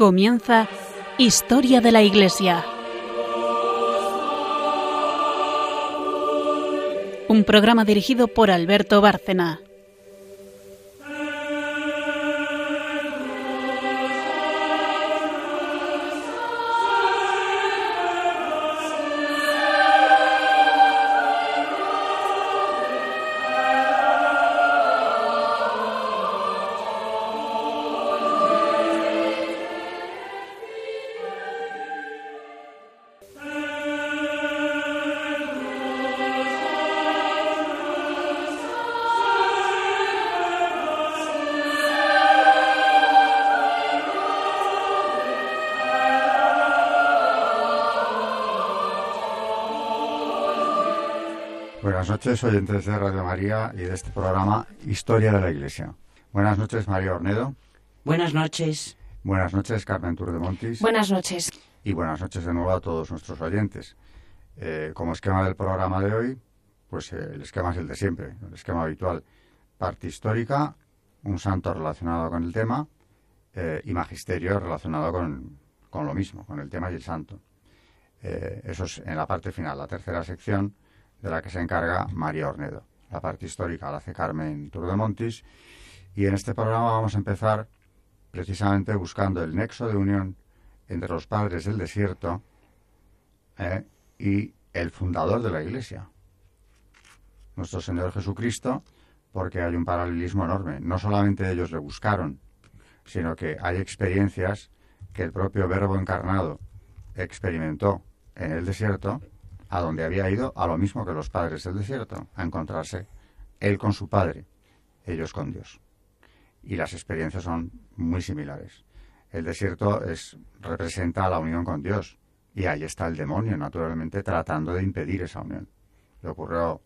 Comienza Historia de la Iglesia. Un programa dirigido por Alberto Bárcena. Noches, oyentes de Radio María y de este programa Historia de la Iglesia. Buenas noches, María Ornedo. Buenas noches. Buenas noches, Carmen Tour de Montis. Buenas noches. Y buenas noches de nuevo a todos nuestros oyentes. Eh, como esquema del programa de hoy, pues eh, el esquema es el de siempre, el esquema habitual. Parte histórica, un santo relacionado con el tema eh, y magisterio relacionado con, con, lo mismo, con el tema y el santo. eso es en la parte final, la tercera sección de la que se encarga María Ornedo. La parte histórica la hace Carmen Turdemontis. Y en este programa vamos a empezar precisamente buscando el nexo de unión entre los padres del desierto eh, y el fundador de la Iglesia, nuestro Señor Jesucristo, porque hay un paralelismo enorme. No solamente ellos le buscaron, sino que hay experiencias que el propio Verbo encarnado experimentó en el desierto a donde había ido a lo mismo que los padres del desierto, a encontrarse él con su padre, ellos con Dios. Y las experiencias son muy similares. El desierto es, representa la unión con Dios, y ahí está el demonio, naturalmente, tratando de impedir esa unión. Le ocurrió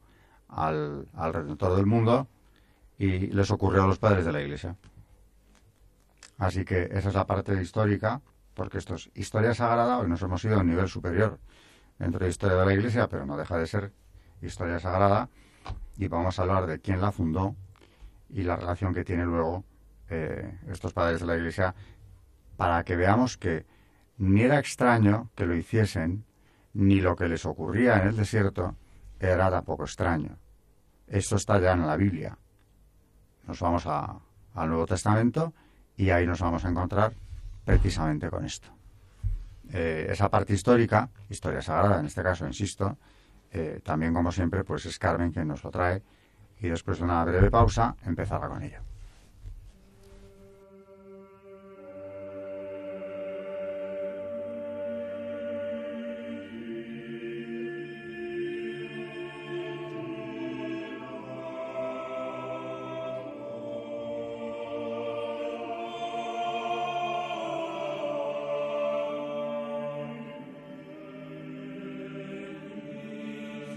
al, al Redentor del mundo y les ocurrió a los padres de la Iglesia. Así que esa es la parte histórica, porque esto es historia sagrada, hoy nos hemos ido a un nivel superior dentro de la historia de la Iglesia, pero no deja de ser historia sagrada. Y vamos a hablar de quién la fundó y la relación que tiene luego eh, estos padres de la Iglesia para que veamos que ni era extraño que lo hiciesen, ni lo que les ocurría en el desierto era tampoco extraño. Esto está ya en la Biblia. Nos vamos a, al Nuevo Testamento y ahí nos vamos a encontrar precisamente con esto. Eh, esa parte histórica, historia sagrada en este caso, insisto, eh, también como siempre, pues es Carmen quien nos lo trae y después de una breve pausa empezará con ello.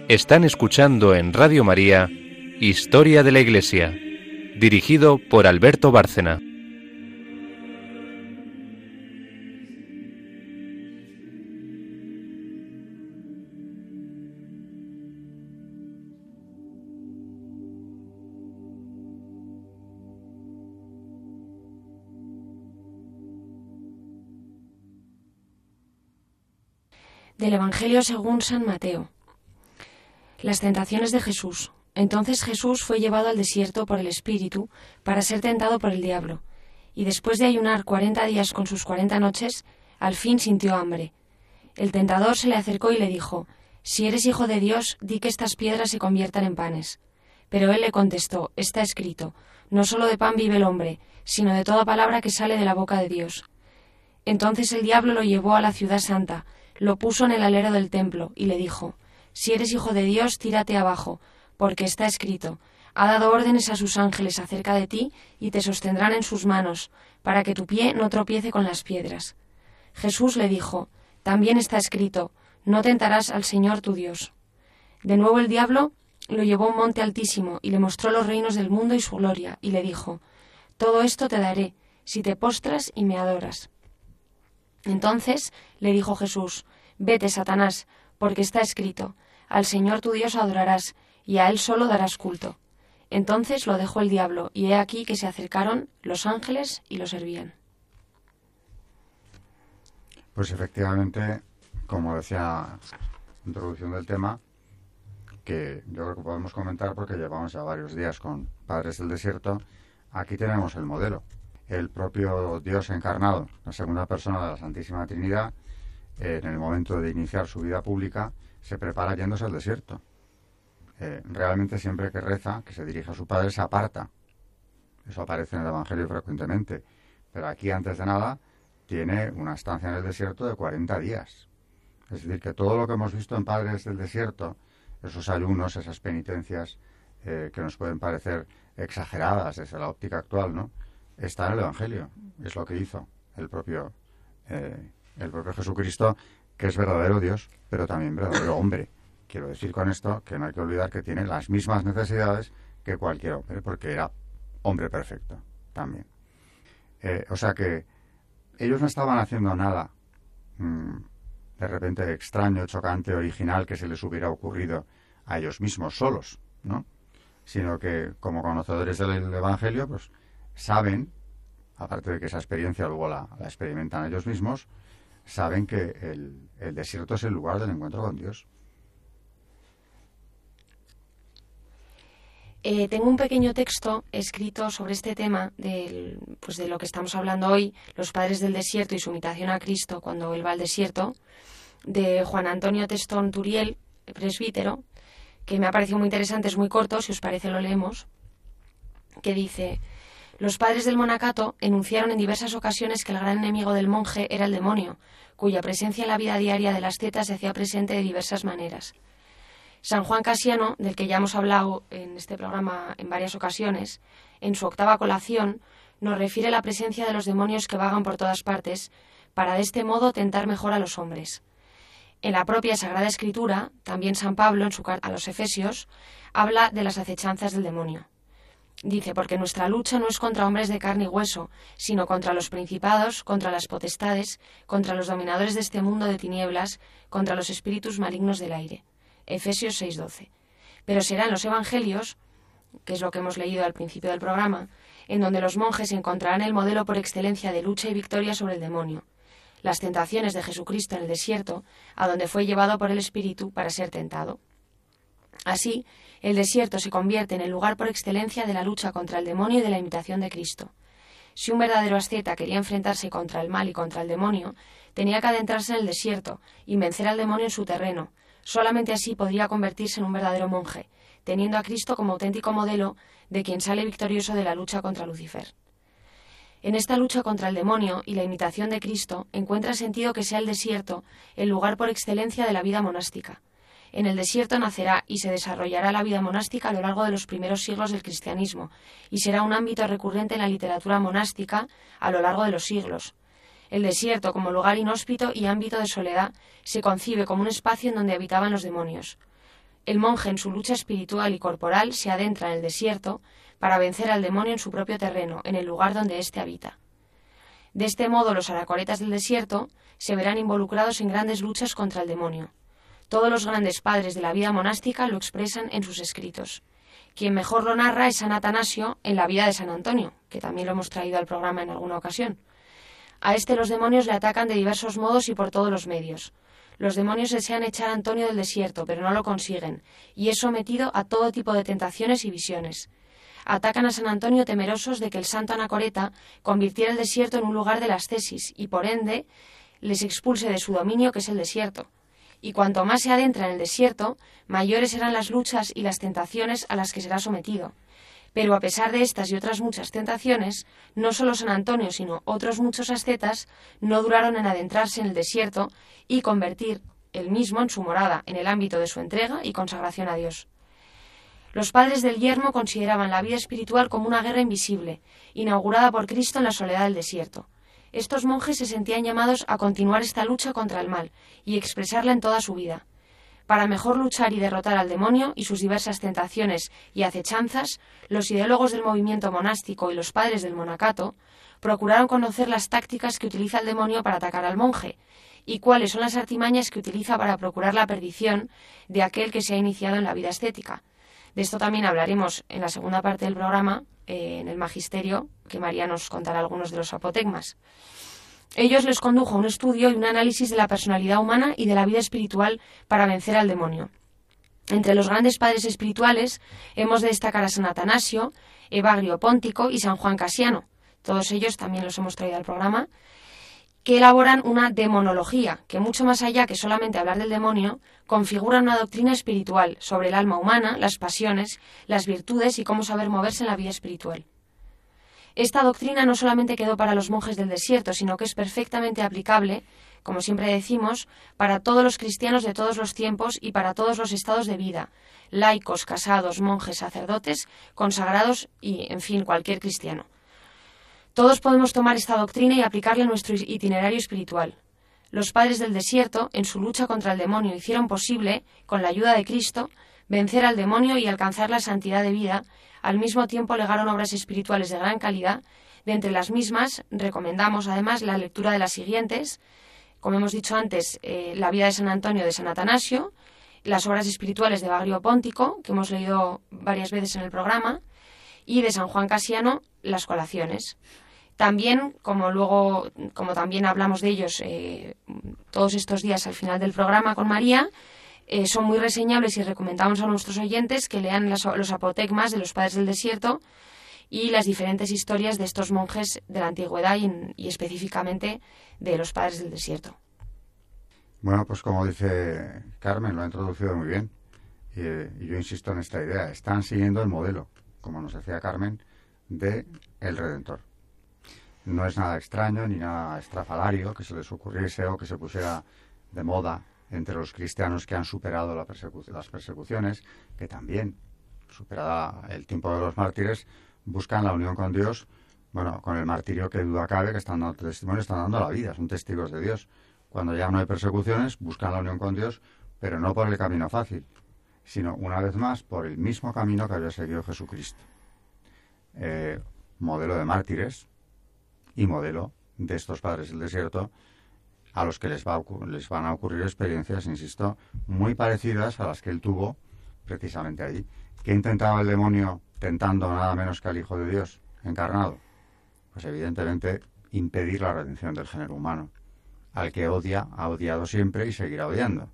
Están escuchando en Radio María Historia de la Iglesia, dirigido por Alberto Bárcena. Del Evangelio según San Mateo. Las tentaciones de Jesús. Entonces Jesús fue llevado al desierto por el Espíritu para ser tentado por el diablo, y después de ayunar cuarenta días con sus cuarenta noches, al fin sintió hambre. El tentador se le acercó y le dijo, Si eres hijo de Dios, di que estas piedras se conviertan en panes. Pero él le contestó, Está escrito, no solo de pan vive el hombre, sino de toda palabra que sale de la boca de Dios. Entonces el diablo lo llevó a la ciudad santa, lo puso en el alero del templo, y le dijo, si eres hijo de Dios, tírate abajo, porque está escrito, ha dado órdenes a sus ángeles acerca de ti y te sostendrán en sus manos, para que tu pie no tropiece con las piedras. Jesús le dijo, también está escrito, no tentarás al Señor tu Dios. De nuevo el diablo lo llevó a un monte altísimo y le mostró los reinos del mundo y su gloria, y le dijo, Todo esto te daré, si te postras y me adoras. Entonces le dijo Jesús, Vete, Satanás, porque está escrito, al Señor tu Dios adorarás, y a Él solo darás culto. Entonces lo dejó el diablo, y he aquí que se acercaron los ángeles y lo servían. Pues efectivamente, como decía introducción del tema, que yo creo que podemos comentar porque llevamos ya varios días con Padres del Desierto, aquí tenemos el modelo. El propio Dios encarnado, la segunda persona de la Santísima Trinidad, en el momento de iniciar su vida pública, se prepara yéndose al desierto. Eh, realmente siempre que reza, que se dirige a su Padre, se aparta. Eso aparece en el Evangelio frecuentemente. Pero aquí, antes de nada, tiene una estancia en el desierto de 40 días. Es decir, que todo lo que hemos visto en Padres del Desierto, esos ayunos, esas penitencias eh, que nos pueden parecer exageradas desde la óptica actual, ¿no? Está en el Evangelio. Es lo que hizo el propio, eh, el propio Jesucristo, que es verdadero Dios, pero también verdadero hombre. Quiero decir con esto que no hay que olvidar que tiene las mismas necesidades que cualquier hombre, porque era hombre perfecto también. Eh, o sea que ellos no estaban haciendo nada mm, de repente extraño, chocante, original que se les hubiera ocurrido a ellos mismos solos, ¿no? Sino que como conocedores del Evangelio, pues saben, aparte de que esa experiencia luego la, experimentan ellos mismos, saben que el, el desierto es el lugar del encuentro con Dios. Eh, tengo un pequeño texto escrito sobre este tema del, pues de lo que estamos hablando hoy, los padres del desierto y su imitación a Cristo cuando él va al desierto, de Juan Antonio Testón Turiel, presbítero, que me ha parecido muy interesante, es muy corto, si os parece lo leemos, que dice, los padres del monacato enunciaron en diversas ocasiones que el gran enemigo del monje era el demonio, cuya presencia en la vida diaria de las tetas se hacía presente de diversas maneras. San Juan Casiano, del que ya hemos hablado en este programa en varias ocasiones, en su octava colación nos refiere la presencia de los demonios que vagan por todas partes, para de este modo tentar mejor a los hombres. En la propia Sagrada Escritura, también San Pablo, en su carta a los Efesios, habla de las acechanzas del demonio. Dice, porque nuestra lucha no es contra hombres de carne y hueso, sino contra los principados, contra las potestades, contra los dominadores de este mundo de tinieblas, contra los espíritus malignos del aire. Efesios 6:12. Pero serán los Evangelios, que es lo que hemos leído al principio del programa, en donde los monjes encontrarán el modelo por excelencia de lucha y victoria sobre el demonio, las tentaciones de Jesucristo en el desierto, a donde fue llevado por el Espíritu para ser tentado. Así, el desierto se convierte en el lugar por excelencia de la lucha contra el demonio y de la imitación de Cristo. Si un verdadero asceta quería enfrentarse contra el mal y contra el demonio, tenía que adentrarse en el desierto y vencer al demonio en su terreno, Solamente así podría convertirse en un verdadero monje, teniendo a Cristo como auténtico modelo de quien sale victorioso de la lucha contra Lucifer. En esta lucha contra el demonio y la imitación de Cristo encuentra sentido que sea el desierto el lugar por excelencia de la vida monástica. En el desierto nacerá y se desarrollará la vida monástica a lo largo de los primeros siglos del cristianismo, y será un ámbito recurrente en la literatura monástica a lo largo de los siglos, el desierto, como lugar inhóspito y ámbito de soledad, se concibe como un espacio en donde habitaban los demonios. El monje, en su lucha espiritual y corporal, se adentra en el desierto para vencer al demonio en su propio terreno, en el lugar donde éste habita. De este modo, los aracoretas del desierto se verán involucrados en grandes luchas contra el demonio. Todos los grandes padres de la vida monástica lo expresan en sus escritos. Quien mejor lo narra es San Atanasio en la vida de San Antonio, que también lo hemos traído al programa en alguna ocasión. A este los demonios le atacan de diversos modos y por todos los medios. Los demonios desean echar a Antonio del desierto, pero no lo consiguen, y es sometido a todo tipo de tentaciones y visiones. Atacan a San Antonio temerosos de que el santo Anacoreta convirtiera el desierto en un lugar de las tesis y, por ende, les expulse de su dominio, que es el desierto. Y cuanto más se adentra en el desierto, mayores serán las luchas y las tentaciones a las que será sometido. Pero a pesar de estas y otras muchas tentaciones, no solo San Antonio, sino otros muchos ascetas no duraron en adentrarse en el desierto y convertir el mismo en su morada, en el ámbito de su entrega y consagración a Dios. Los padres del yermo consideraban la vida espiritual como una guerra invisible, inaugurada por Cristo en la soledad del desierto. Estos monjes se sentían llamados a continuar esta lucha contra el mal y expresarla en toda su vida. Para mejor luchar y derrotar al demonio y sus diversas tentaciones y acechanzas, los ideólogos del movimiento monástico y los padres del monacato procuraron conocer las tácticas que utiliza el demonio para atacar al monje y cuáles son las artimañas que utiliza para procurar la perdición de aquel que se ha iniciado en la vida estética. De esto también hablaremos en la segunda parte del programa, eh, en el Magisterio, que María nos contará algunos de los apotegmas. Ellos les condujo a un estudio y un análisis de la personalidad humana y de la vida espiritual para vencer al demonio. Entre los grandes padres espirituales hemos de destacar a San Atanasio, Evagrio Póntico y San Juan Casiano. Todos ellos también los hemos traído al programa que elaboran una demonología, que mucho más allá que solamente hablar del demonio, configura una doctrina espiritual sobre el alma humana, las pasiones, las virtudes y cómo saber moverse en la vida espiritual. Esta doctrina no solamente quedó para los monjes del desierto, sino que es perfectamente aplicable, como siempre decimos, para todos los cristianos de todos los tiempos y para todos los estados de vida, laicos, casados, monjes, sacerdotes, consagrados y, en fin, cualquier cristiano. Todos podemos tomar esta doctrina y aplicarla a nuestro itinerario espiritual. Los padres del desierto, en su lucha contra el demonio, hicieron posible, con la ayuda de Cristo, vencer al demonio y alcanzar la santidad de vida, al mismo tiempo legaron obras espirituales de gran calidad, de entre las mismas recomendamos además la lectura de las siguientes, como hemos dicho antes, eh, la vida de San Antonio de San Atanasio, las obras espirituales de Bagrio Póntico, que hemos leído varias veces en el programa, y de San Juan Casiano, las colaciones. También, como luego, como también hablamos de ellos eh, todos estos días al final del programa con María, eh, son muy reseñables y recomendamos a nuestros oyentes que lean los apotegmas de los padres del desierto y las diferentes historias de estos monjes de la antigüedad y, específicamente de los padres del desierto. Bueno, pues como dice Carmen, lo ha introducido muy bien. y yo insisto en esta idea. Están siguiendo el modelo, como nos decía Carmen, de el Redentor no es nada extraño ni nada estrafalario que se les ocurriese o que se pusiera de moda entre los cristianos que han superado la las persecuciones, que también, superada el tiempo de los mártires, buscan la unión con Dios, bueno, con el martirio que duda cabe, que están dando testimonio, están dando la vida, son testigos de Dios. Cuando ya no hay persecuciones, buscan la unión con Dios, pero no por el camino fácil, sino una vez más por el mismo camino que había seguido Jesucristo. Eh, modelo de mártires, y modelo de estos padres del desierto a los que les, va les van a ocurrir experiencias, insisto, muy parecidas a las que él tuvo precisamente allí. ¿Qué intentaba el demonio tentando nada menos que al Hijo de Dios encarnado? Pues evidentemente impedir la redención del género humano, al que odia, ha odiado siempre y seguirá odiando.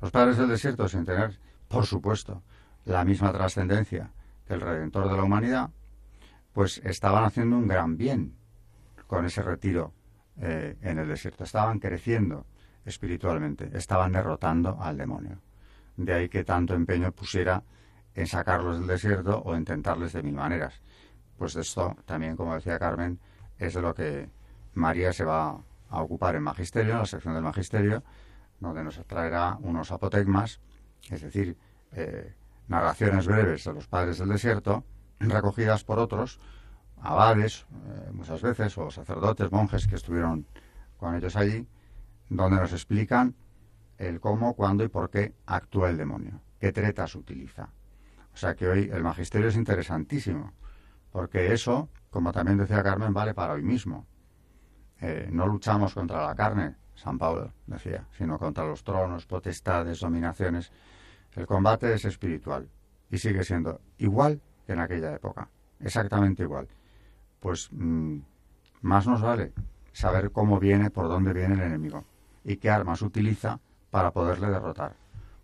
Los padres del desierto, sin tener, por supuesto, la misma trascendencia que el Redentor de la humanidad, pues estaban haciendo un gran bien con ese retiro eh, en el desierto. Estaban creciendo espiritualmente, estaban derrotando al demonio. De ahí que tanto empeño pusiera en sacarlos del desierto o intentarles de mil maneras. Pues esto también, como decía Carmen, es de lo que María se va a ocupar en Magisterio, en la sección del Magisterio, donde nos traerá unos apotegmas, es decir, eh, narraciones breves de los padres del desierto, recogidas por otros, abades, eh, muchas veces, o sacerdotes, monjes que estuvieron con ellos allí, donde nos explican el cómo, cuándo y por qué actúa el demonio, qué tretas utiliza. O sea que hoy el magisterio es interesantísimo, porque eso, como también decía Carmen, vale para hoy mismo. Eh, no luchamos contra la carne, San Pablo decía, sino contra los tronos, potestades, dominaciones. El combate es espiritual y sigue siendo igual que en aquella época, exactamente igual pues mm, más nos vale saber cómo viene, por dónde viene el enemigo y qué armas utiliza para poderle derrotar,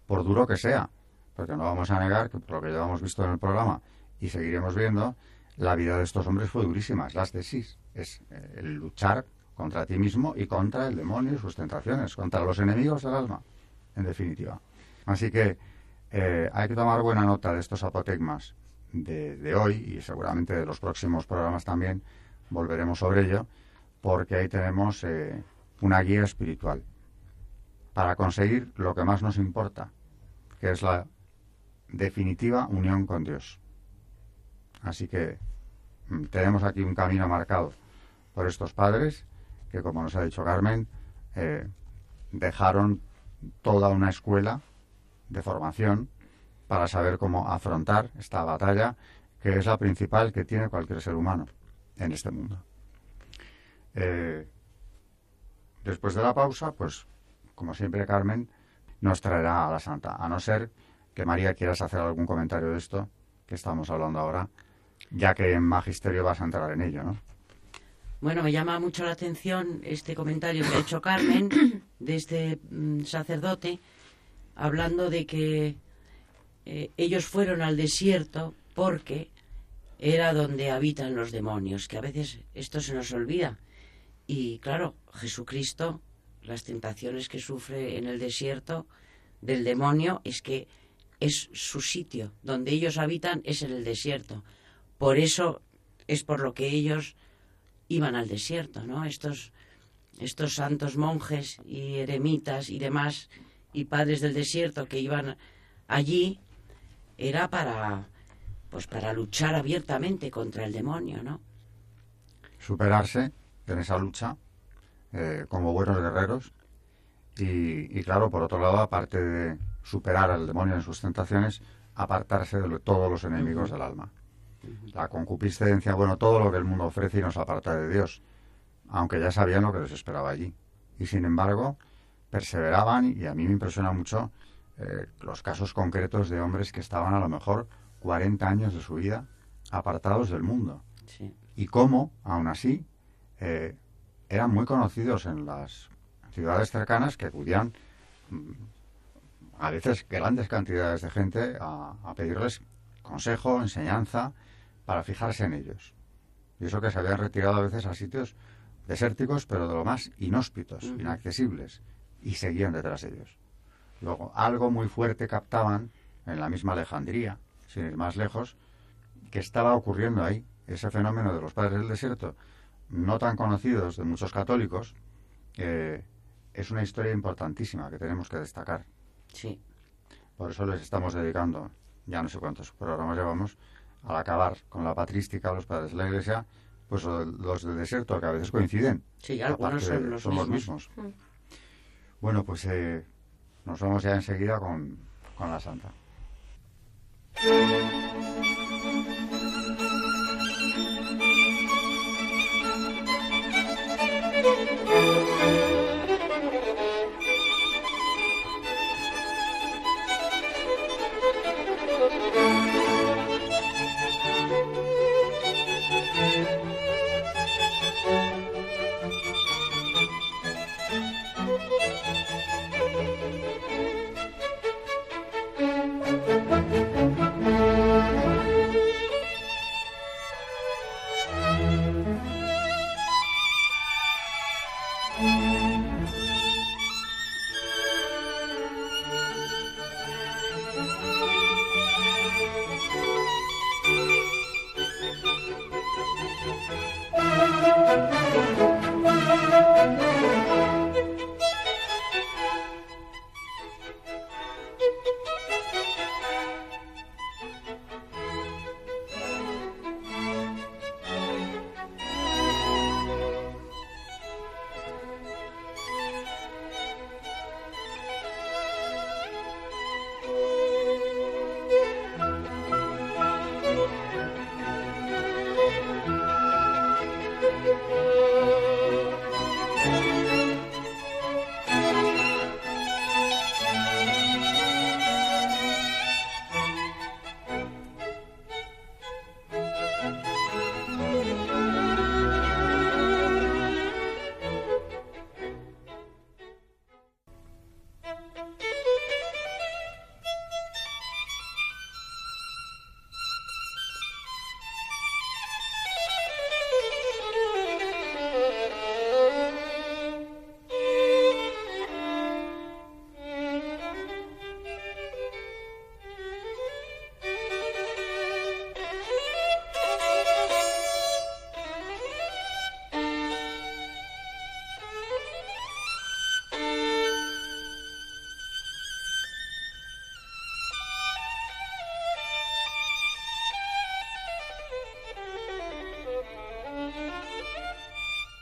por duro que sea, porque no vamos a negar que por lo que ya hemos visto en el programa y seguiremos viendo, la vida de estos hombres fue durísima, es la tesis, es eh, el luchar contra ti mismo y contra el demonio y sus tentaciones, contra los enemigos del alma, en definitiva. Así que eh, hay que tomar buena nota de estos apotegmas, de, hoy y seguramente de los próximos programas también volveremos sobre ello, porque ahí tenemos eh, una guía espiritual para conseguir lo que más nos importa, que es la definitiva unión con Dios. Así que mm, tenemos aquí un camino marcado por estos padres que, como nos ha dicho Carmen, eh, dejaron toda una escuela de formación para saber cómo afrontar esta batalla que es la principal que tiene cualquier ser humano en este mundo. Eh, después de la pausa, pues, como siempre, Carmen nos traerá a la Santa, a no ser que María quieras hacer algún comentario de esto que estamos hablando ahora, ya que en Magisterio vas a entrar en ello, ¿no? Bueno, me llama mucho la atención este comentario que ha hecho Carmen de este mm, sacerdote hablando de que eh, ellos fueron al desierto porque era donde habitan los demonios, que a veces esto se nos olvida. Y claro, Jesucristo, las tentaciones que sufre en el desierto del demonio es que es su sitio, donde ellos habitan es en el desierto. Por eso es por lo que ellos iban al desierto, ¿no? Estos, estos santos monjes y eremitas y demás y padres del desierto que iban allí era para pues para luchar abiertamente contra el demonio, ¿no? Superarse en esa lucha eh, como buenos guerreros y, y, claro, por otro lado, aparte de superar al demonio en sus tentaciones, apartarse de todos los enemigos del alma. La concupiscencia, bueno, todo lo que el mundo ofrece y nos aparta de Dios, aunque ya sabían lo que les esperaba allí. Y sin embargo, perseveraban y a mí me impresiona mucho eh, los casos concretos de hombres que estaban a lo mejor 40 años de su vida apartados del mundo. Y cómo, aún así, eh, eran muy conocidos en las ciudades cercanas que acudían mm, a veces grandes cantidades de gente a pedirles consejo, enseñanza, para fijarse en ellos. Y eso que se habían retirado a veces a sitios desérticos, pero de lo más inhóspitos, inaccesibles, y seguían detrás de ellos. Luego, algo muy fuerte captaban en la misma Alejandría, sin ir más lejos, que estaba ocurriendo ahí, ese fenómeno de los padres del desierto, no tan conocidos de muchos católicos, es una historia importantísima que tenemos que destacar. Sí. Por eso les estamos dedicando, ya no sé cuántos programas llevamos, al acabar con la patrística, los padres de la Iglesia, pues los del desierto, que a veces coinciden. Sí, algunos son los, son mismos. los mismos. Bueno, pues eh, nos vamos ya enseguida con, con la Santa.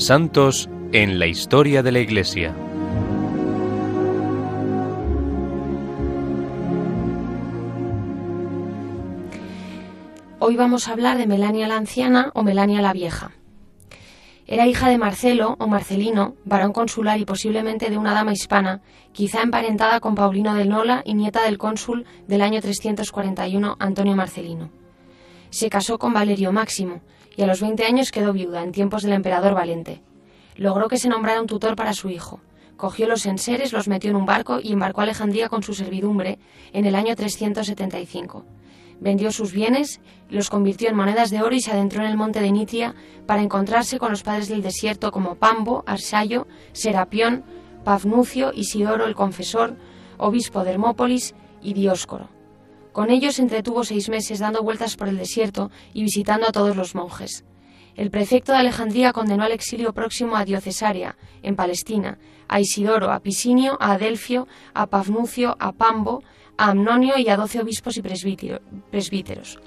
Santos en la historia de la Iglesia. Hoy vamos a hablar de Melania la anciana o Melania la vieja. Era hija de Marcelo o Marcelino, varón consular y posiblemente de una dama hispana, quizá emparentada con Paulino de Nola y nieta del cónsul del año 341 Antonio Marcelino. Se casó con Valerio Máximo y a los 20 años quedó viuda en tiempos del emperador Valente. Logró que se nombrara un tutor para su hijo. Cogió los enseres, los metió en un barco y embarcó a Alejandría con su servidumbre en el año 375 vendió sus bienes, los convirtió en monedas de oro y se adentró en el monte de Nitria para encontrarse con los padres del desierto como Pambo, Arsayo, Serapión, Pafnucio, Isidoro el Confesor, obispo de Hermópolis y Dioscoro. Con ellos entretuvo seis meses dando vueltas por el desierto y visitando a todos los monjes. El prefecto de Alejandría condenó al exilio próximo a Diocesarea, en Palestina, a Isidoro, a Pisinio, a Adelfio, a Pafnucio, a Pambo, a Amnonio y a doce obispos y presbíteros.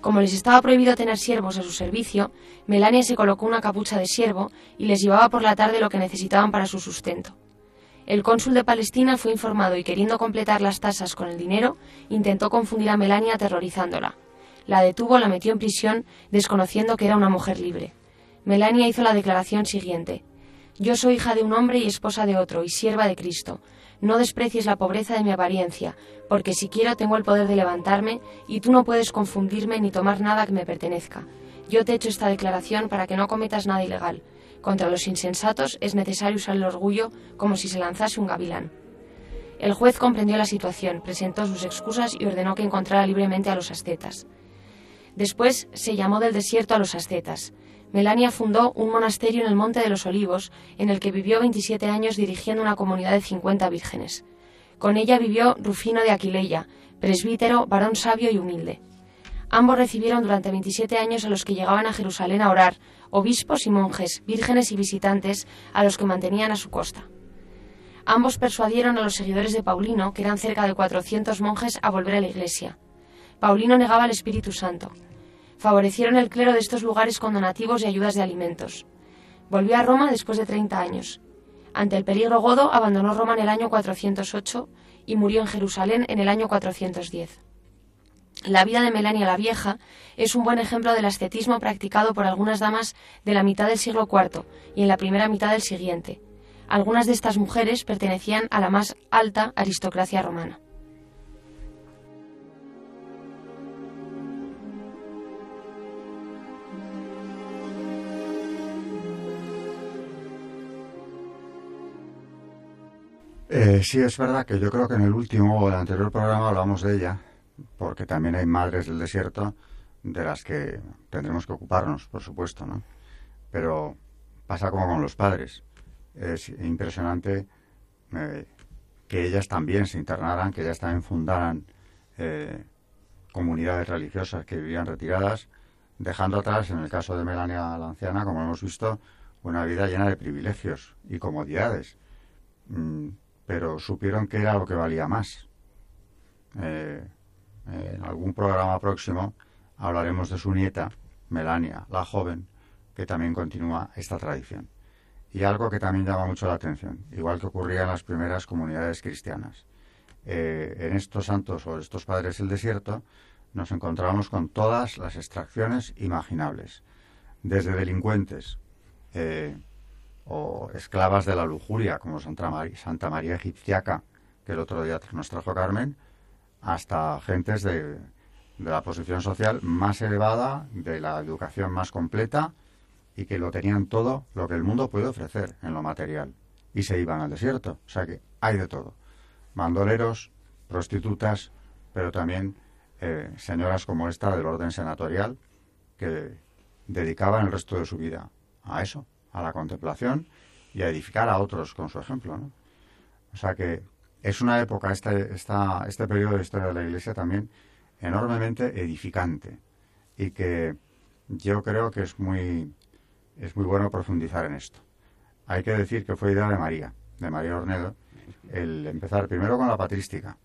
Como les estaba prohibido tener siervos a su servicio, Melania se colocó una capucha de siervo y les llevaba por la tarde lo que necesitaban para su sustento. El cónsul de Palestina fue informado y queriendo completar las tasas con el dinero, intentó confundir a Melania aterrorizándola. La detuvo, la metió en prisión, desconociendo que era una mujer libre. Melania hizo la declaración siguiente. Yo soy hija de un hombre y esposa de otro, y sierva de Cristo. No desprecies la pobreza de mi apariencia, porque si quiero tengo el poder de levantarme y tú no puedes confundirme ni tomar nada que me pertenezca. Yo te he hecho esta declaración para que no cometas nada ilegal. Contra los insensatos es necesario usar el orgullo como si se lanzase un gavilán. El juez comprendió la situación, presentó sus excusas y ordenó que encontrara libremente a los ascetas. Después se llamó del desierto a los ascetas. Melania fundó un monasterio en el Monte de los Olivos, en el que vivió 27 años dirigiendo una comunidad de 50 vírgenes. Con ella vivió Rufino de Aquileia, presbítero, varón sabio y humilde. Ambos recibieron durante 27 años a los que llegaban a Jerusalén a orar, obispos y monjes, vírgenes y visitantes, a los que mantenían a su costa. Ambos persuadieron a los seguidores de Paulino, que eran cerca de 400 monjes, a volver a la iglesia. Paulino negaba el Espíritu Santo favorecieron el clero de estos lugares con donativos y ayudas de alimentos. Volvió a Roma después de 30 años. Ante el peligro godo, abandonó Roma en el año 408 y murió en Jerusalén en el año 410. La vida de Melania la Vieja es un buen ejemplo del ascetismo practicado por algunas damas de la mitad del siglo IV y en la primera mitad del siguiente. Algunas de estas mujeres pertenecían a la más alta aristocracia romana. Eh, sí, es verdad que yo creo que en el último o el anterior programa hablamos de ella, porque también hay madres del desierto de las que tendremos que ocuparnos, por supuesto, ¿no? Pero pasa como con los padres. Es impresionante eh, que ellas también se internaran, que ellas también fundaran eh, comunidades religiosas que vivían retiradas, dejando atrás, en el caso de Melania la anciana, como hemos visto, una vida llena de privilegios y comodidades. Mm, pero supieron que era lo que valía más. Eh, en algún programa próximo hablaremos de su nieta, Melania, la joven, que también continúa esta tradición. Y algo que también llama mucho la atención, igual que ocurría en las primeras comunidades cristianas. Eh, en estos santos o estos padres del desierto nos encontramos con todas las extracciones imaginables, desde delincuentes, eh, o esclavas de la lujuria, como Santa María, Santa María Egipciaca, que el otro día nos trajo Carmen, hasta gentes de, de la posición social más elevada, de la educación más completa y que lo tenían todo lo que el mundo puede ofrecer en lo material. Y se iban al desierto. O sea que hay de todo. Bandoleros, prostitutas, pero también eh, señoras como esta del orden senatorial que dedicaban el resto de su vida a eso, a la contemplación y a edificar a otros con su ejemplo. ¿no? O sea que es una época, este, esta, este periodo de historia de la Iglesia también enormemente edificante y que yo creo que es muy, es muy bueno profundizar en esto. Hay que decir que fue idea de María, de María Ornedo, el empezar primero con la patrística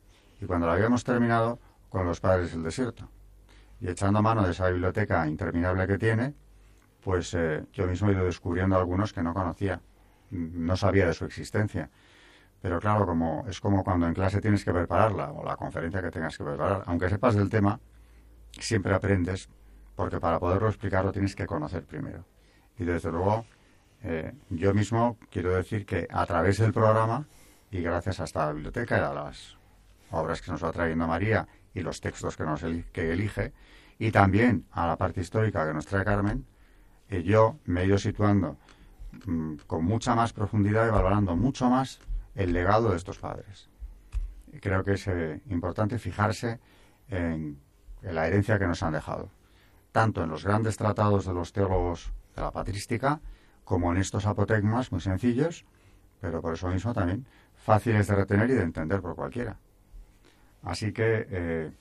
y cuando la habíamos terminado con los padres del desierto. Y echando mano de esa biblioteca interminable que tiene, pues eh, yo mismo he ido descubriendo algunos que no conocía, no sabía de su existencia. Pero claro, como es como cuando en clase tienes que prepararla o la conferencia que tengas que preparar, aunque sepas del tema, siempre aprendes, porque para poderlo explicarlo tienes que conocer primero. Y desde luego, eh, yo mismo quiero decir que a través del programa y gracias a esta biblioteca y a las obras que nos va trayendo María y los textos que, nos que elige, y también a la parte histórica que nos trae Carmen, eh, yo me he ido situando mm, con mucha más profundidad y valorando mucho más el legado de estos padres. creo que es eh, importante fijarse en, la herencia que nos han dejado, tanto en los grandes tratados de los teólogos de la patrística, como en estos apotegmas muy sencillos, pero por eso mismo también fáciles de retener y de entender por cualquiera. Así que eh,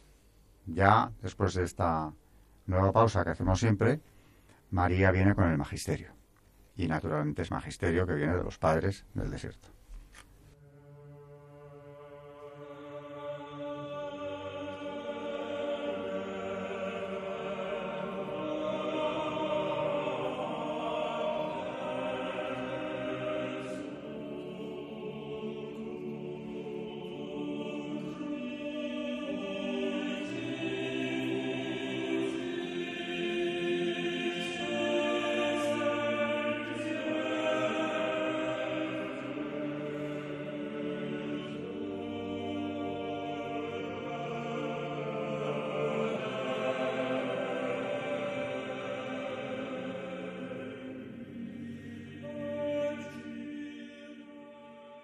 ya después de esta nueva pausa que hacemos siempre, María viene con el magisterio. Y naturalmente es magisterio que viene de los padres del desierto.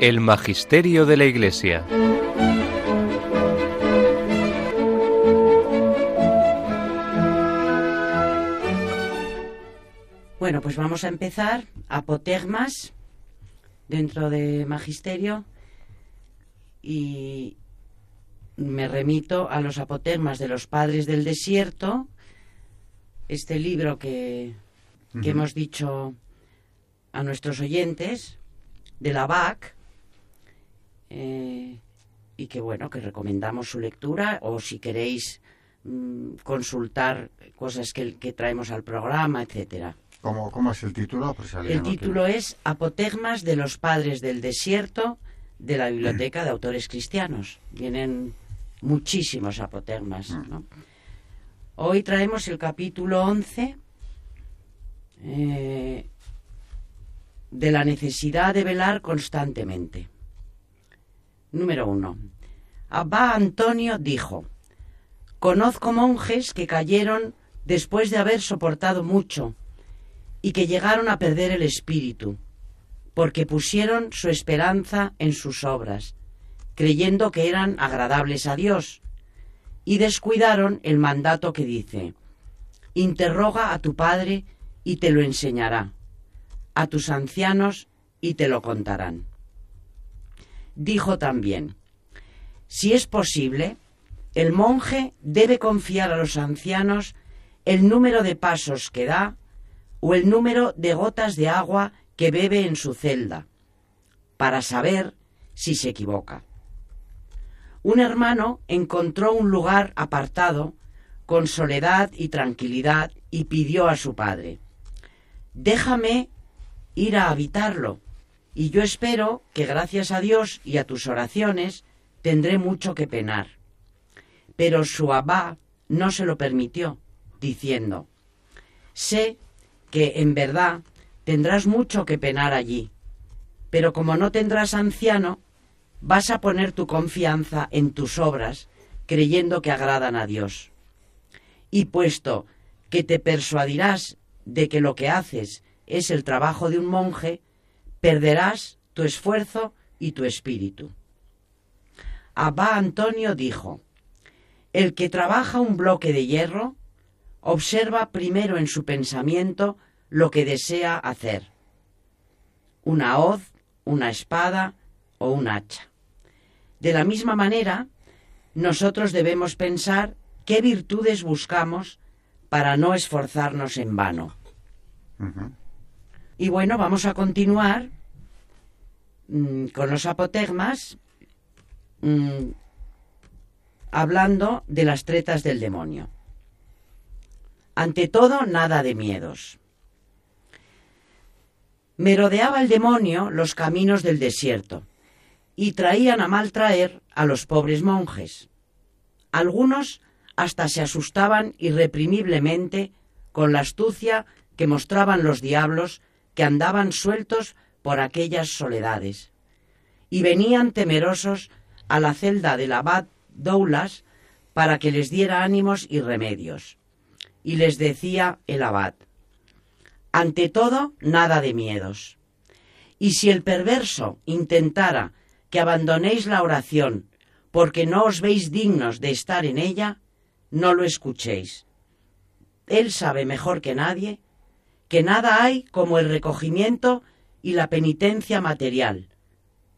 El Magisterio de la Iglesia. Bueno, pues vamos a empezar. Apotegmas, dentro de Magisterio, y me remito a los apotegmas de los padres del desierto, este libro que, que hemos dicho a nuestros oyentes, de la BAC, eh, y que bueno, que recomendamos su lectura o si queréis mm, consultar cosas que, que, traemos al programa, etcétera. ¿Cómo, ¿Cómo, es el título? el título es Apotegmas de los Padres del Desierto de la Biblioteca de Autores Cristianos. Vienen muchísimos apotegmas. Mm. ¿no? Hoy traemos el capítulo 11 eh, de la necesidad de velar constantemente. Número uno. Abba Antonio dijo, Conozco monjes que cayeron después de haber soportado mucho y que llegaron a perder el espíritu, porque pusieron su esperanza en sus obras, creyendo que eran agradables a Dios, y descuidaron el mandato que dice, Interroga a tu padre y te lo enseñará, a tus ancianos y te lo contarán dijo también, si es posible, el monje debe confiar a los ancianos el número de pasos que da o el número de gotas de agua que bebe en su celda, para saber si se equivoca. Un hermano encontró un lugar apartado, con soledad y tranquilidad, y pidió a su padre, Déjame ir a habitarlo y yo espero que gracias a Dios y a tus oraciones tendré mucho que penar. Pero su abá no se lo permitió, diciendo, sé que en verdad tendrás mucho que penar allí, pero como no tendrás anciano, vas a poner tu confianza en tus obras, creyendo que agradan a Dios. Y puesto que te persuadirás de que lo que haces es el trabajo de un monje, perderás tu esfuerzo y tu espíritu. Abba Antonio dijo, el que trabaja un bloque de hierro observa primero en su pensamiento lo que desea hacer. Una hoz, una espada o un hacha. De la misma manera, nosotros debemos pensar qué virtudes buscamos para no esforzarnos en vano. Y bueno, vamos a continuar mm, con los apotegmas mm, hablando de las tretas del demonio. Ante todo, nada de miedos. Merodeaba el demonio los caminos del desierto y traían a maltraer a los pobres monjes. Algunos hasta se asustaban irreprimiblemente con la astucia que mostraban los diablos que andaban sueltos por aquellas soledades, y venían temerosos a la celda del abad Doulas para que les diera ánimos y remedios. Y les decía el abad, ante todo, nada de miedos. Y si el perverso intentara que abandonéis la oración porque no os veis dignos de estar en ella, no lo escuchéis. Él sabe mejor que nadie que nada hay como el recogimiento y la penitencia material,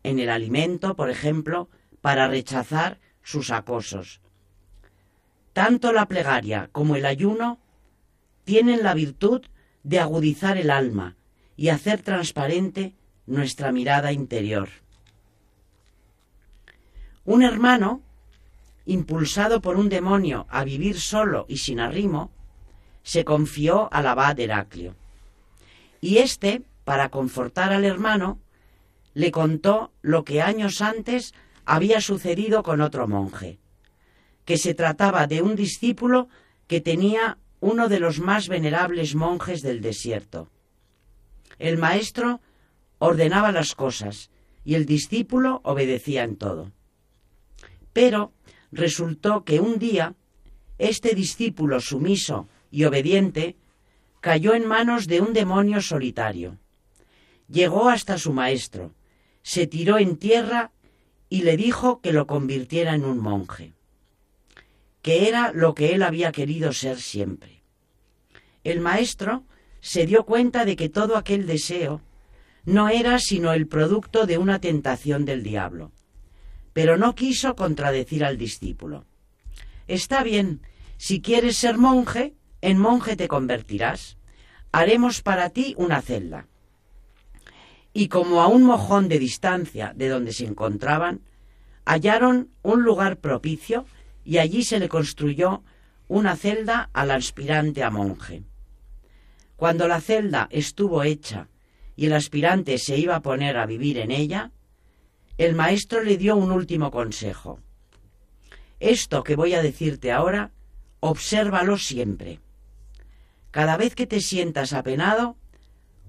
en el alimento, por ejemplo, para rechazar sus acosos. Tanto la plegaria como el ayuno tienen la virtud de agudizar el alma y hacer transparente nuestra mirada interior. Un hermano, impulsado por un demonio a vivir solo y sin arrimo, se confió al abad Heraclio. Y éste, para confortar al hermano, le contó lo que años antes había sucedido con otro monje, que se trataba de un discípulo que tenía uno de los más venerables monjes del desierto. El maestro ordenaba las cosas y el discípulo obedecía en todo. Pero resultó que un día este discípulo sumiso y obediente cayó en manos de un demonio solitario. Llegó hasta su maestro, se tiró en tierra y le dijo que lo convirtiera en un monje, que era lo que él había querido ser siempre. El maestro se dio cuenta de que todo aquel deseo no era sino el producto de una tentación del diablo pero no quiso contradecir al discípulo. Está bien, si quieres ser monje, en monje te convertirás. Haremos para ti una celda. Y como a un mojón de distancia de donde se encontraban, hallaron un lugar propicio y allí se le construyó una celda al aspirante a monje. Cuando la celda estuvo hecha y el aspirante se iba a poner a vivir en ella, el maestro le dio un último consejo. Esto que voy a decirte ahora, obsérvalo siempre. Cada vez que te sientas apenado,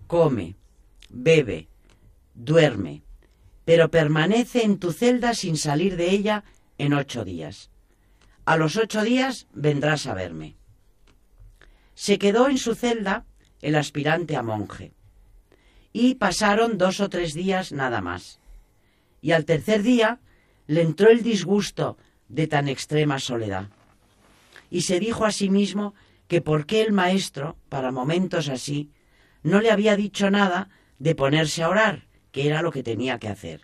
come, bebe, duerme, pero permanece en tu celda sin salir de ella en ocho días. A los ocho días vendrás a verme. Se quedó en su celda el aspirante a monje. Y pasaron dos o tres días nada más y al tercer día le entró el disgusto de tan extrema soledad. Y se dijo a sí mismo que por qué el maestro, para momentos así, no le había dicho nada de ponerse a orar, que era lo que tenía que hacer.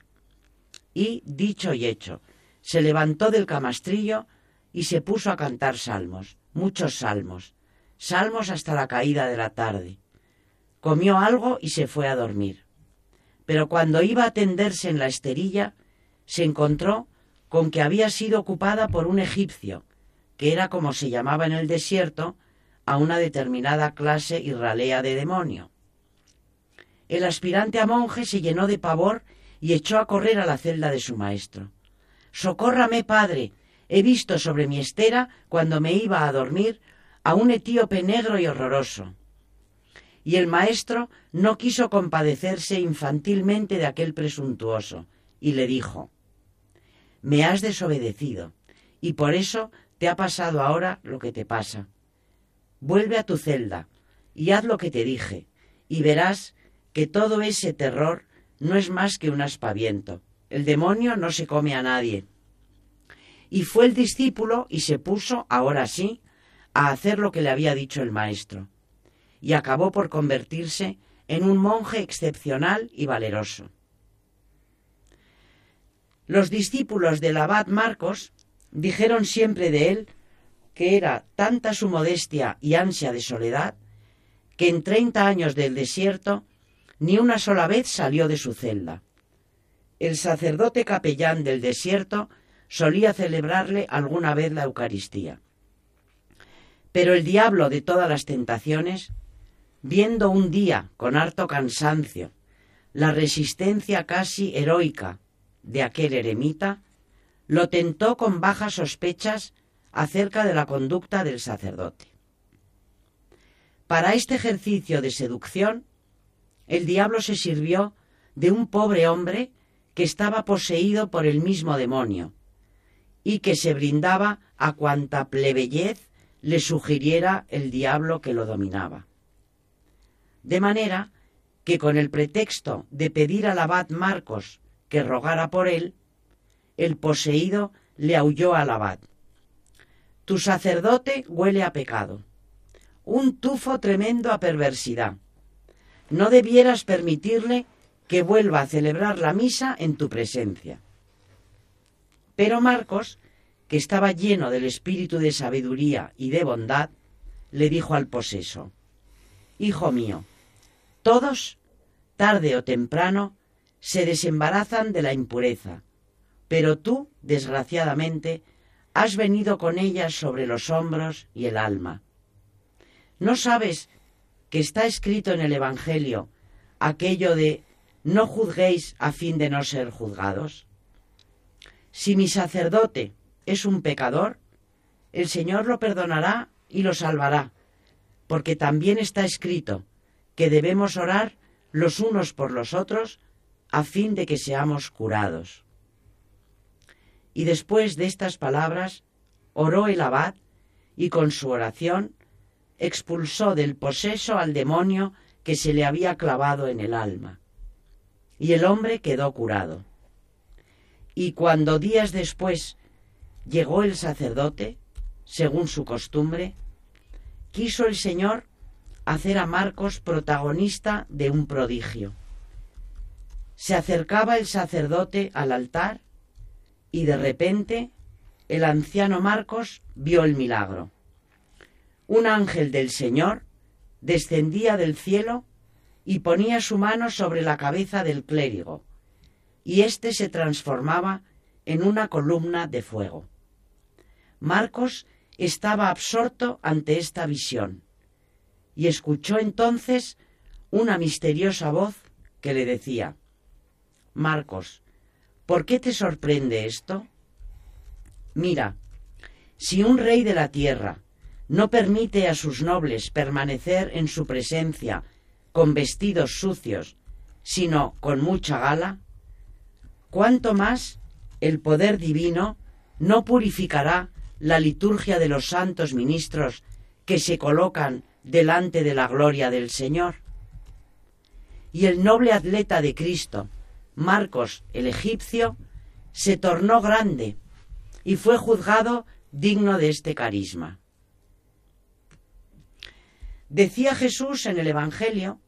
Y, dicho y hecho, se levantó del camastrillo y se puso a cantar salmos, muchos salmos, salmos hasta la caída de la tarde. Comió algo y se fue a dormir pero cuando iba a tenderse en la esterilla, se encontró con que había sido ocupada por un egipcio, que era como se llamaba en el desierto a una determinada clase y ralea de demonio. El aspirante a monje se llenó de pavor y echó a correr a la celda de su maestro. Socórrame, padre. He visto sobre mi estera, cuando me iba a dormir, a un etíope negro y horroroso y el maestro no quiso compadecerse infantilmente de aquel presuntuoso, y le dijo, Me has desobedecido, y por eso te ha pasado ahora lo que te pasa. Vuelve a tu celda, y haz lo que te dije, y verás que todo ese terror no es más que un aspaviento. El demonio no se come a nadie. Y fue el discípulo y se puso, ahora sí, a hacer lo que le había dicho el maestro. Y acabó por convertirse en un monje excepcional y valeroso. Los discípulos del abad Marcos dijeron siempre de él que era tanta su modestia y ansia de soledad que en treinta años del desierto ni una sola vez salió de su celda. El sacerdote capellán del desierto solía celebrarle alguna vez la Eucaristía. Pero el diablo de todas las tentaciones, viendo un día con harto cansancio la resistencia casi heroica de aquel eremita, lo tentó con bajas sospechas acerca de la conducta del sacerdote. Para este ejercicio de seducción, el diablo se sirvió de un pobre hombre que estaba poseído por el mismo demonio y que se brindaba a cuanta plebeyez le sugiriera el diablo que lo dominaba. De manera que con el pretexto de pedir al abad Marcos que rogara por él, el poseído le aulló al abad. Tu sacerdote huele a pecado, un tufo tremendo a perversidad. No debieras permitirle que vuelva a celebrar la misa en tu presencia. Pero Marcos, que estaba lleno del espíritu de sabiduría y de bondad, le dijo al poseso, Hijo mío, todos, tarde o temprano, se desembarazan de la impureza, pero tú, desgraciadamente, has venido con ellas sobre los hombros y el alma. ¿No sabes que está escrito en el Evangelio aquello de no juzguéis a fin de no ser juzgados? Si mi sacerdote es un pecador, el Señor lo perdonará y lo salvará, porque también está escrito que debemos orar los unos por los otros a fin de que seamos curados. Y después de estas palabras, oró el abad y con su oración expulsó del poseso al demonio que se le había clavado en el alma. Y el hombre quedó curado. Y cuando días después llegó el sacerdote, según su costumbre, quiso el Señor hacer a Marcos protagonista de un prodigio. Se acercaba el sacerdote al altar y de repente el anciano Marcos vio el milagro. Un ángel del Señor descendía del cielo y ponía su mano sobre la cabeza del clérigo, y éste se transformaba en una columna de fuego. Marcos estaba absorto ante esta visión, y escuchó entonces una misteriosa voz que le decía, Marcos, ¿por qué te sorprende esto? Mira, si un rey de la tierra no permite a sus nobles permanecer en su presencia con vestidos sucios, sino con mucha gala, cuánto más el poder divino no purificará la liturgia de los santos ministros que se colocan delante de la gloria del Señor. Y el noble atleta de Cristo, Marcos el egipcio, se tornó grande y fue juzgado digno de este carisma. Decía Jesús en el Evangelio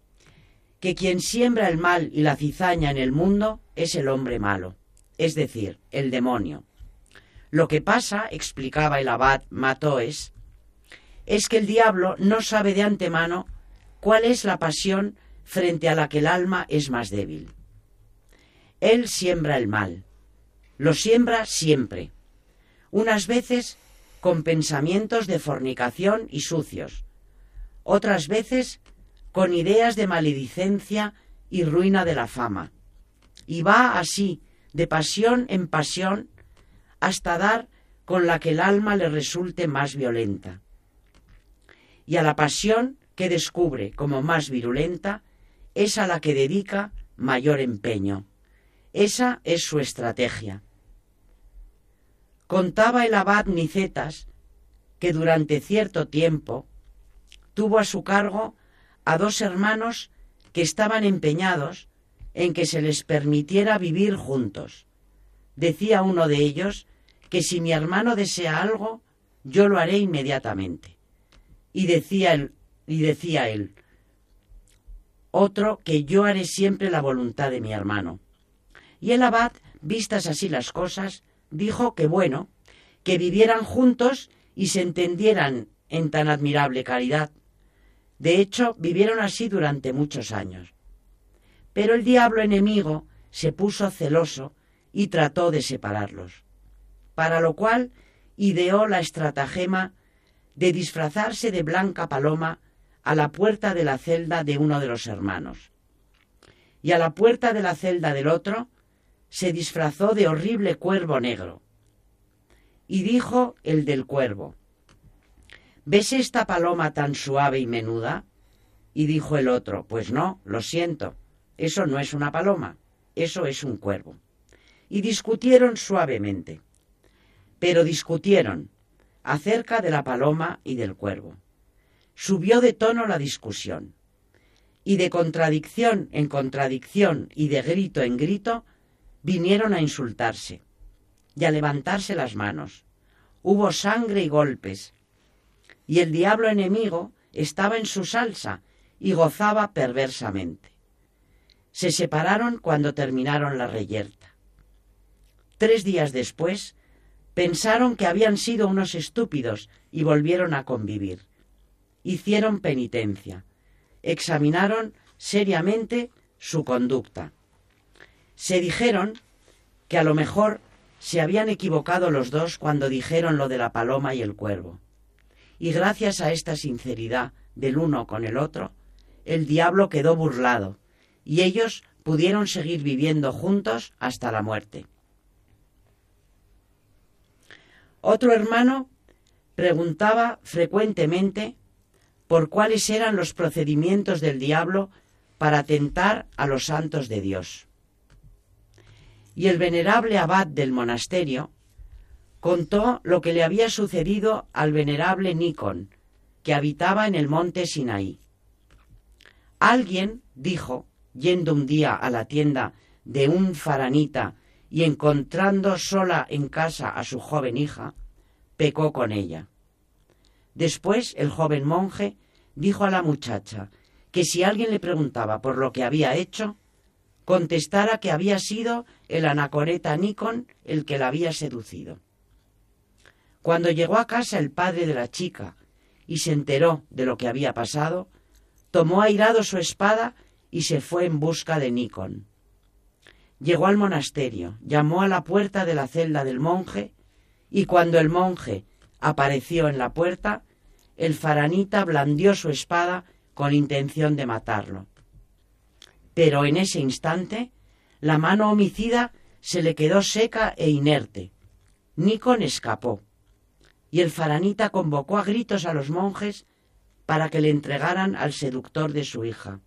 que quien siembra el mal y la cizaña en el mundo es el hombre malo, es decir, el demonio. Lo que pasa, explicaba el abad Matoes, es que el diablo no sabe de antemano cuál es la pasión frente a la que el alma es más débil. Él siembra el mal. Lo siembra siempre. Unas veces con pensamientos de fornicación y sucios. Otras veces con ideas de maledicencia y ruina de la fama. Y va así, de pasión en pasión, hasta dar con la que el alma le resulte más violenta. Y a la pasión que descubre como más virulenta es a la que dedica mayor empeño. Esa es su estrategia. Contaba el abad Nicetas que durante cierto tiempo tuvo a su cargo a dos hermanos que estaban empeñados en que se les permitiera vivir juntos. Decía uno de ellos que si mi hermano desea algo, yo lo haré inmediatamente. Y decía él, y decía él otro que yo haré siempre la voluntad de mi hermano. Y el abad, vistas así las cosas, dijo que bueno, que vivieran juntos y se entendieran en tan admirable caridad. De hecho, vivieron así durante muchos años. Pero el diablo enemigo se puso celoso y trató de separarlos, para lo cual ideó la estratagema de disfrazarse de blanca paloma a la puerta de la celda de uno de los hermanos. Y a la puerta de la celda del otro se disfrazó de horrible cuervo negro. Y dijo el del cuervo, ¿ves esta paloma tan suave y menuda? Y dijo el otro, pues no, lo siento, eso no es una paloma, eso es un cuervo. Y discutieron suavemente, pero discutieron acerca de la paloma y del cuervo. Subió de tono la discusión, y de contradicción en contradicción y de grito en grito vinieron a insultarse y a levantarse las manos. Hubo sangre y golpes, y el diablo enemigo estaba en su salsa y gozaba perversamente. Se separaron cuando terminaron la reyerta. Tres días después pensaron que habían sido unos estúpidos y volvieron a convivir. Hicieron penitencia, examinaron seriamente su conducta. Se dijeron que a lo mejor se habían equivocado los dos cuando dijeron lo de la paloma y el cuervo. Y gracias a esta sinceridad del uno con el otro, el diablo quedó burlado y ellos pudieron seguir viviendo juntos hasta la muerte. Otro hermano preguntaba frecuentemente por cuáles eran los procedimientos del diablo para tentar a los santos de Dios. Y el venerable abad del monasterio contó lo que le había sucedido al venerable Nikon, que habitaba en el monte Sinaí. Alguien dijo, yendo un día a la tienda de un faranita y encontrando sola en casa a su joven hija, pecó con ella. Después el joven monje dijo a la muchacha que si alguien le preguntaba por lo que había hecho, contestara que había sido el anacoreta Nikon el que la había seducido. Cuando llegó a casa el padre de la chica y se enteró de lo que había pasado, tomó airado su espada y se fue en busca de Nikon. Llegó al monasterio, llamó a la puerta de la celda del monje, y cuando el monje apareció en la puerta, el faranita blandió su espada con intención de matarlo. Pero en ese instante, la mano homicida se le quedó seca e inerte. Nikon escapó, y el faranita convocó a gritos a los monjes para que le entregaran al seductor de su hija.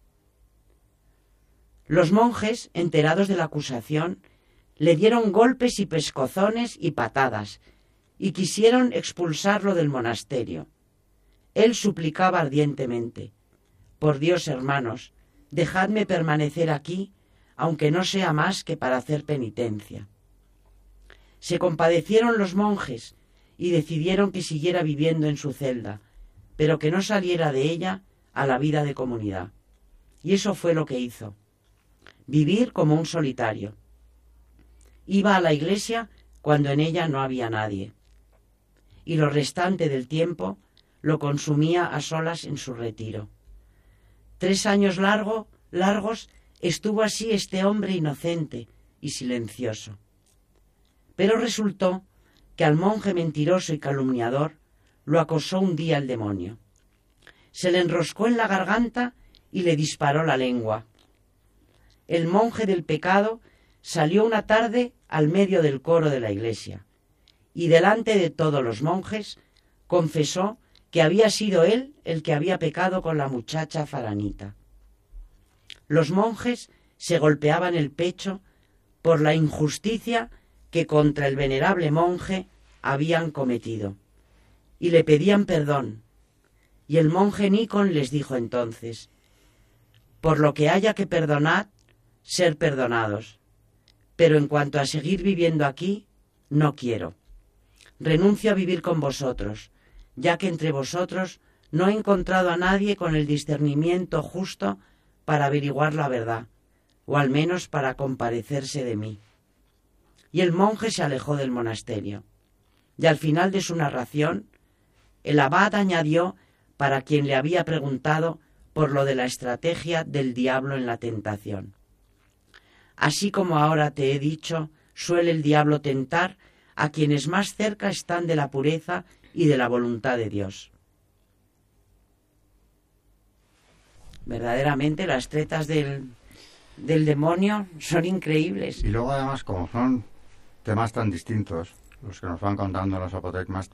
Los monjes, enterados de la acusación, le dieron golpes y pescozones y patadas, y quisieron expulsarlo del monasterio. Él suplicaba ardientemente, Por Dios, hermanos, dejadme permanecer aquí, aunque no sea más que para hacer penitencia. Se compadecieron los monjes y decidieron que siguiera viviendo en su celda, pero que no saliera de ella a la vida de comunidad. Y eso fue lo que hizo. Vivir como un solitario. Iba a la iglesia cuando en ella no había nadie. Y lo restante del tiempo lo consumía a solas en su retiro. Tres años largo, largos estuvo así este hombre inocente y silencioso. Pero resultó que al monje mentiroso y calumniador lo acosó un día el demonio. Se le enroscó en la garganta y le disparó la lengua. El monje del pecado salió una tarde al medio del coro de la iglesia y delante de todos los monjes confesó que había sido él el que había pecado con la muchacha faranita. Los monjes se golpeaban el pecho por la injusticia que contra el venerable monje habían cometido y le pedían perdón. Y el monje Nikon les dijo entonces, Por lo que haya que perdonar, ser perdonados. Pero en cuanto a seguir viviendo aquí, no quiero. Renuncio a vivir con vosotros, ya que entre vosotros no he encontrado a nadie con el discernimiento justo para averiguar la verdad, o al menos para comparecerse de mí. Y el monje se alejó del monasterio. Y al final de su narración, el abad añadió, para quien le había preguntado, por lo de la estrategia del diablo en la tentación. Así como ahora te he dicho, suele el diablo tentar a quienes más cerca están de la pureza y de la voluntad de Dios. Verdaderamente las tretas del, del demonio son increíbles. Y luego además, como son temas tan distintos, los que nos van contando los apotecmas,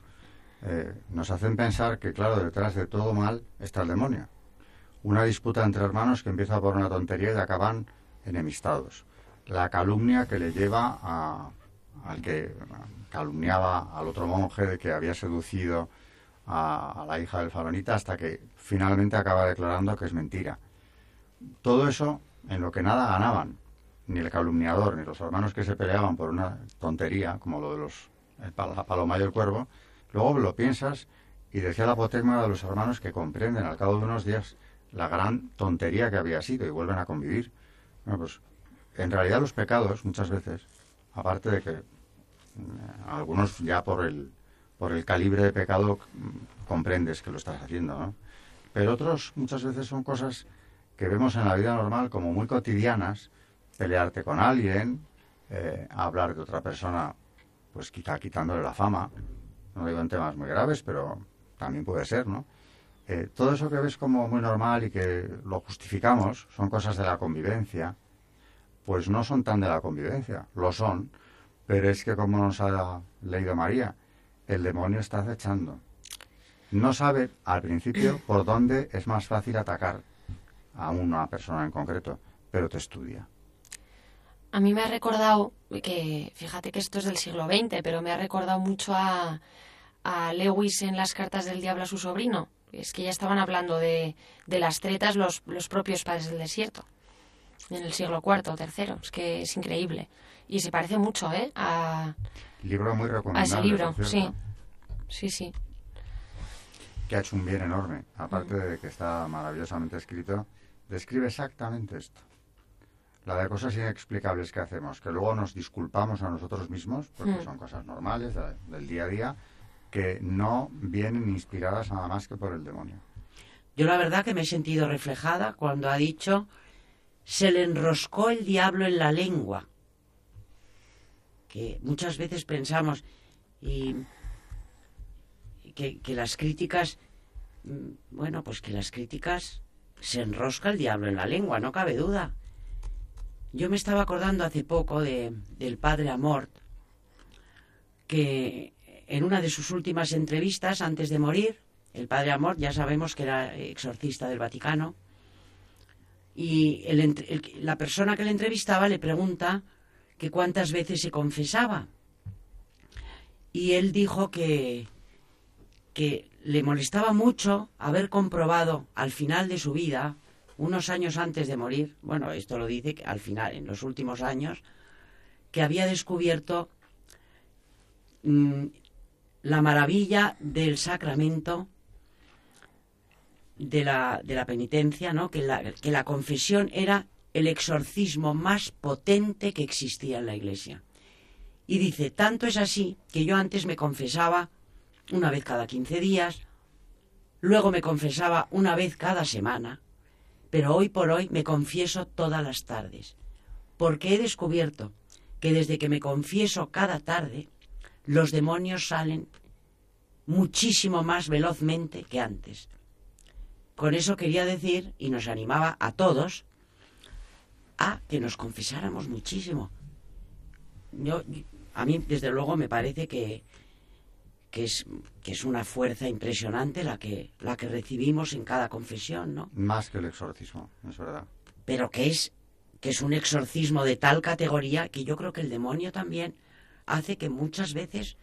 eh, nos hacen pensar que, claro, detrás de todo mal está el demonio. Una disputa entre hermanos que empieza por una tontería y acaban enemistados. La calumnia que le lleva al que calumniaba al otro monje de que había seducido a, la hija del faronita hasta que finalmente acaba declarando que es mentira. Todo eso en lo que nada ganaban, ni el calumniador, ni los hermanos que se peleaban por una tontería, como lo de los el paloma y el cuervo, luego lo piensas y decía la apotegma de los hermanos que comprenden al cabo de unos días la gran tontería que había sido y vuelven a convivir. Pues en realidad los pecados muchas veces, aparte de que eh, algunos ya por el por el calibre de pecado mm, comprendes que lo estás haciendo, ¿no? Pero otros muchas veces son cosas que vemos en la vida normal como muy cotidianas, pelearte con alguien, eh, hablar de otra persona, pues quizá quitándole la fama, no digo en temas muy graves, pero también puede ser, ¿no? Eh, todo eso que ves como muy normal y que lo justificamos, son cosas de la convivencia, pues no son tan de la convivencia, lo son, pero es que como nos ha leído María, el demonio está acechando. No sabe al principio por dónde es más fácil atacar a una persona en concreto, pero te estudia. A mí me ha recordado, que fíjate que esto es del siglo XX, pero me ha recordado mucho a, a Lewis en las cartas del diablo a su sobrino, es que ya estaban hablando de, de las tretas los, los, propios padres del desierto, en el siglo IV o III. Es que es increíble. Y se parece mucho, ¿eh? A, libro muy recomendable. A ese libro, sí. Sí, sí. Que ha hecho un bien enorme. Aparte de que está maravillosamente escrito, describe exactamente esto. La de cosas inexplicables que hacemos, que luego nos disculpamos a nosotros mismos, porque mm. son cosas normales del día a día, que no vienen inspiradas nada más que por el demonio. Yo la verdad que me he sentido reflejada cuando ha dicho se le enroscó el diablo en la lengua. Que muchas veces pensamos y que, que las críticas, mm, bueno, pues que las críticas se enrosca el diablo en la lengua, no cabe duda. Yo me estaba acordando hace poco de, del padre Amort, que en una de sus últimas entrevistas antes de morir, el padre Amor, ya sabemos que era exorcista del Vaticano, y la persona que le entrevistaba le pregunta que cuántas veces se confesaba. Y él dijo que, que le molestaba mucho haber comprobado al final de su vida, unos años antes de morir, bueno, esto lo dice al final, en los últimos años, que había descubierto mm, la maravilla del sacramento de la, de la penitencia, ¿no? que, la, que la confesión era el exorcismo más potente que existía en la iglesia. Y dice, tanto es así que yo antes me confesaba una vez cada 15 días, luego me confesaba una vez cada semana, pero hoy por hoy me confieso todas las tardes, porque he descubierto que desde que me confieso cada tarde, los demonios salen muchísimo más velozmente que antes. Con eso quería decir, y nos animaba a todos, a que nos confesáramos muchísimo. Yo, a mí, desde luego, me parece que, que, es, que es una fuerza impresionante la que, la que recibimos en cada confesión, ¿no? Más que el exorcismo, es verdad. Pero que es, que es un exorcismo de tal categoría que yo creo que el demonio también hace que muchas veces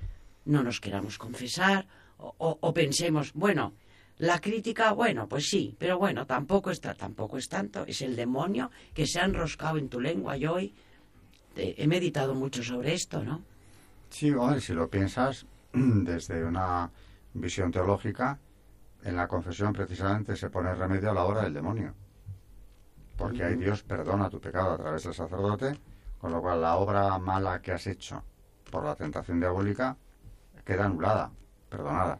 no nos queramos confesar o, pensemos, bueno, La crítica, bueno, pues sí, pero bueno, tampoco está, tampoco es tanto. Es el demonio que se ha enroscado en tu lengua. Yo hoy eh, he meditado mucho sobre esto, ¿no? Sí, hombre, si lo piensas desde una visión teológica, en la confesión precisamente se pone remedio a la obra del demonio. Porque ahí Dios perdona tu pecado a través del sacerdote, con lo cual la obra mala que has hecho por la tentación diabólica queda anulada, perdonada.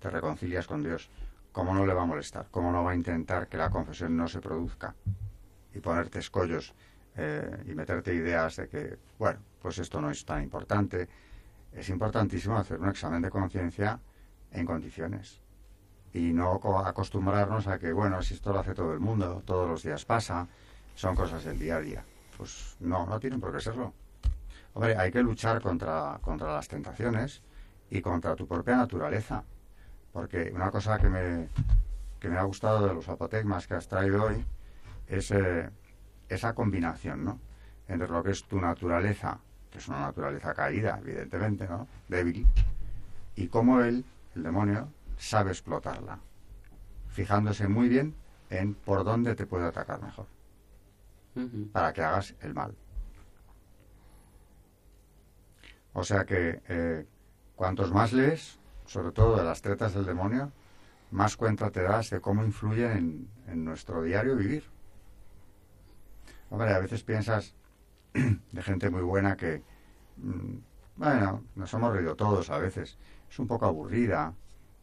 Te reconcilias con Dios. ¿Cómo no le va a molestar? ¿Cómo no va a intentar que la confesión no se produzca? Y ponerte escollos eh, y meterte ideas de que, bueno, pues esto no es tan importante. Es importantísimo hacer un examen de conciencia en condiciones y no acostumbrarnos a que, bueno, si esto lo hace todo el mundo, todos los días pasa, son cosas del día a día. Pues no, no tienen por qué serlo. Hombre, hay que luchar contra, contra las tentaciones y contra tu propia naturaleza. Porque una cosa que me, que me ha gustado de los apotegmas que has traído hoy es eh, esa combinación, ¿no? Entre lo que es tu naturaleza, que es una naturaleza caída, evidentemente, ¿no? Débil, y cómo él, el demonio, sabe explotarla, fijándose muy bien en por dónde te puede atacar mejor, para que hagas el mal. O sea que eh, cuantos más lees, sobre todo de las tretas del demonio, más cuenta te das de cómo influyen en, nuestro diario vivir. Hombre, a veces piensas de gente muy buena que, mm, bueno, nos hemos reído todos a veces, es un poco aburrida,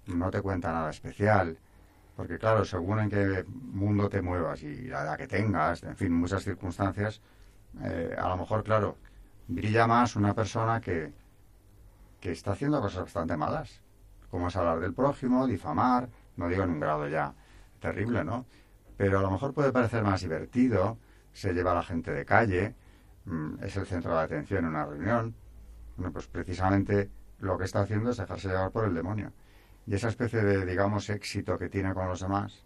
no te cuenta nada especial, porque claro, según en qué mundo te muevas y la edad que tengas, en fin, muchas circunstancias, eh, a lo mejor, claro, brilla más una persona que, que está haciendo cosas bastante malas, como es hablar del prójimo, difamar, no digo en un grado ya terrible, ¿no? Pero a lo mejor puede parecer más divertido, se lleva a la gente de calle, mm, es el centro de atención en una reunión. Bueno, pues precisamente lo que está haciendo es dejarse llevar por el demonio. Y esa especie de, digamos, éxito que tiene con los demás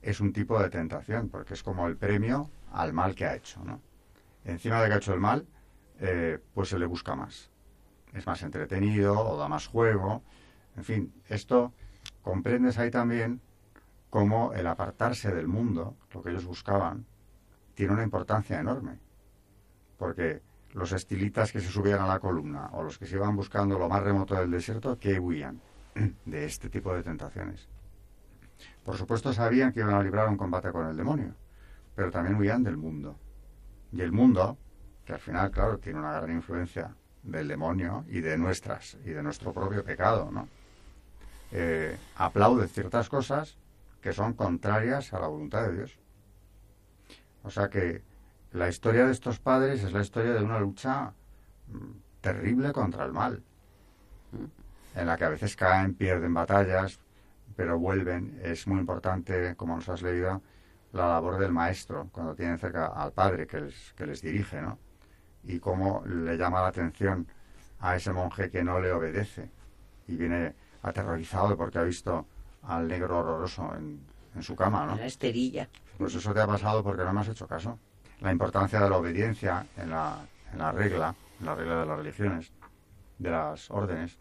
es un tipo de tentación, porque es como el premio al mal que ha hecho, ¿no? Encima de que ha hecho el mal, eh, pues se le busca más. Es más entretenido o da más juego. En fin, esto comprendes ahí también cómo el apartarse del mundo, lo que ellos buscaban, tiene una importancia enorme. Porque los estilitas que se subían a la columna o los que se iban buscando lo más remoto del desierto, ¿qué huían? de este tipo de tentaciones. Por supuesto sabían que iban a librar un combate con el demonio, pero también huían del mundo. Y el mundo, que al final, claro, tiene una gran influencia del demonio y de nuestras, y de nuestro propio pecado, ¿no? Eh, aplaude ciertas cosas que son contrarias a la voluntad de Dios. O sea que la historia de estos padres es la historia de una lucha mm, terrible contra el mal en la que a veces caen, pierden batallas, pero vuelven. Es muy importante, como nos has leído, la labor del maestro cuando tienen cerca al padre que les, que les dirige, ¿no? Y cómo le llama la atención a ese monje que no le obedece y viene aterrorizado porque ha visto al negro horroroso en, en su cama, ¿no? La esterilla. Pues eso te ha pasado porque no me has hecho caso. La importancia de la obediencia en la, en la regla, en la regla de las religiones, de las órdenes,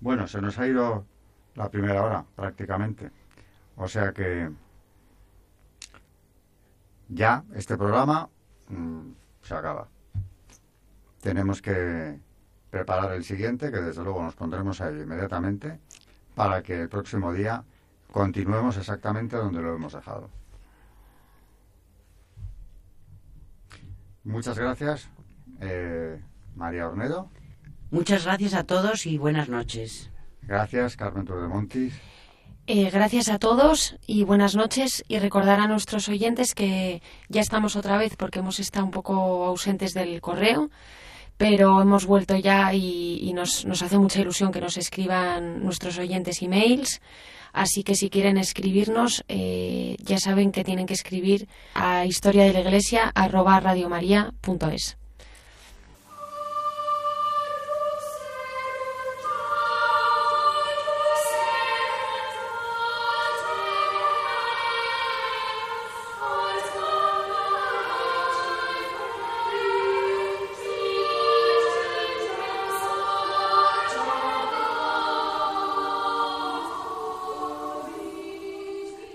bueno, se nos ha ido la primera hora prácticamente. O sea que ya este programa mm, se acaba. Tenemos que preparar el siguiente, que desde luego nos pondremos ahí inmediatamente, para que el próximo día continuemos exactamente donde lo hemos dejado. Muchas gracias, eh, María Ornedo. Muchas gracias a todos y buenas noches. Gracias, Carmen Tordemontis. Eh, gracias a todos y buenas noches y recordar a nuestros oyentes que ya estamos otra vez porque hemos estado un poco ausentes del correo, pero hemos vuelto ya y, nos, hace mucha ilusión que nos escriban nuestros oyentes emails. Así que si quieren escribirnos, eh, ya saben que tienen que escribir a historia de la iglesia